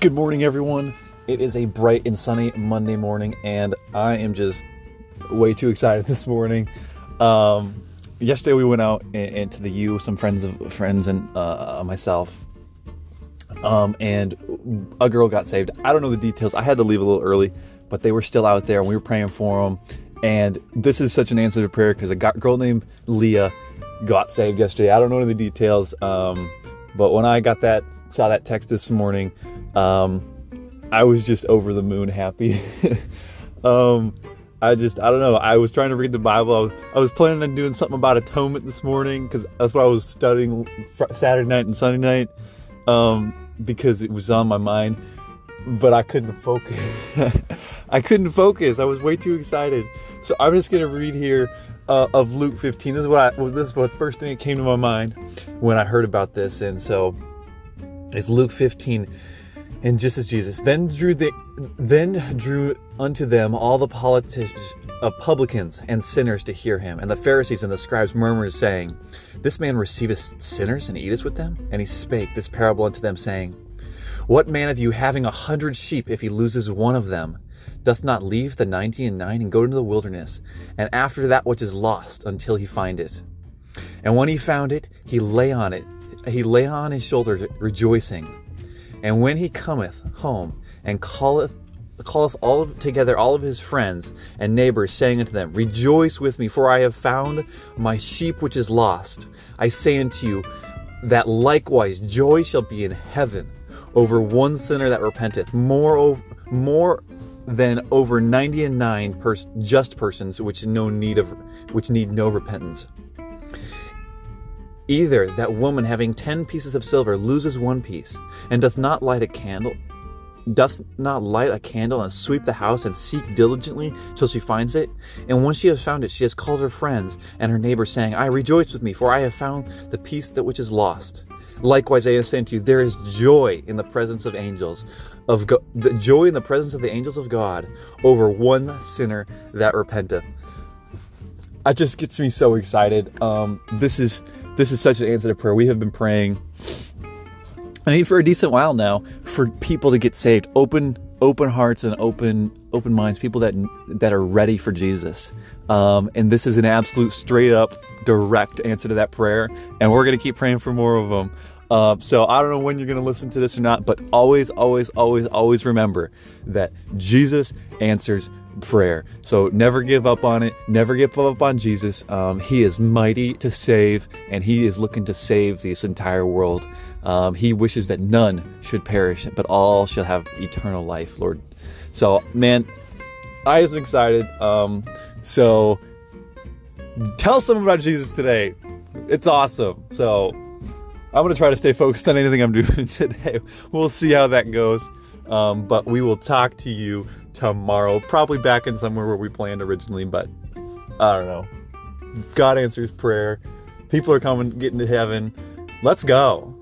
Good morning, everyone. It is a bright and sunny Monday morning, and I am just way too excited this morning. Um, yesterday, we went out into the U, with some friends of friends and uh, myself, um, and a girl got saved. I don't know the details. I had to leave a little early, but they were still out there, and we were praying for them. And this is such an answer to prayer because a girl named Leah got saved yesterday. I don't know the details, um, but when I got that, saw that text this morning, um, I was just over the moon happy. um, I just, I don't know. I was trying to read the Bible. I was, I was planning on doing something about atonement this morning because that's what I was studying Saturday night and Sunday night um, because it was on my mind. But I couldn't focus. I couldn't focus. I was way too excited. So I'm just gonna read here uh, of Luke 15. This is what I, well, this is what first thing that came to my mind when I heard about this, and so it's Luke 15 and just as Jesus then drew the then drew unto them all the politicians, uh, publicans and sinners to hear him, and the Pharisees and the scribes murmured, saying, This man receiveth sinners and eateth with them. And he spake this parable unto them, saying, What man of you having a hundred sheep, if he loses one of them, doth not leave the ninety and nine and go into the wilderness, and after that which is lost until he find it? And when he found it, he lay on it, he lay on his shoulder, rejoicing. And when he cometh home and calleth calleth all together all of his friends and neighbors, saying unto them, Rejoice with me, for I have found my sheep which is lost. I say unto you that likewise joy shall be in heaven over one sinner that repenteth, more more than over ninety and nine pers- just persons which no need of which need no repentance. Either that woman having ten pieces of silver loses one piece, and doth not light a candle, doth not light a candle and sweep the house and seek diligently till she finds it? And when she has found it, she has called her friends and her neighbors, saying, I rejoice with me, for I have found the piece that which is lost. Likewise, I say unto you, there is joy in the presence of angels, of the joy in the presence of the angels of God over one sinner that repenteth. That just gets me so excited. Um, this is this is such an answer to prayer. We have been praying, I mean, for a decent while now, for people to get saved. Open, open hearts and open, open minds. People that that are ready for Jesus. Um, and this is an absolute, straight up, direct answer to that prayer. And we're gonna keep praying for more of them. Uh, so I don't know when you're going to listen to this or not, but always, always, always, always remember that Jesus answers prayer. So never give up on it. Never give up on Jesus. Um, he is mighty to save, and He is looking to save this entire world. Um, he wishes that none should perish, but all shall have eternal life, Lord. So, man, I am excited. Um, so tell someone about Jesus today. It's awesome. So I'm going to try to stay focused on anything I'm doing today. We'll see how that goes. Um, but we will talk to you tomorrow. Probably back in somewhere where we planned originally, but I don't know. God answers prayer. People are coming, getting to heaven. Let's go.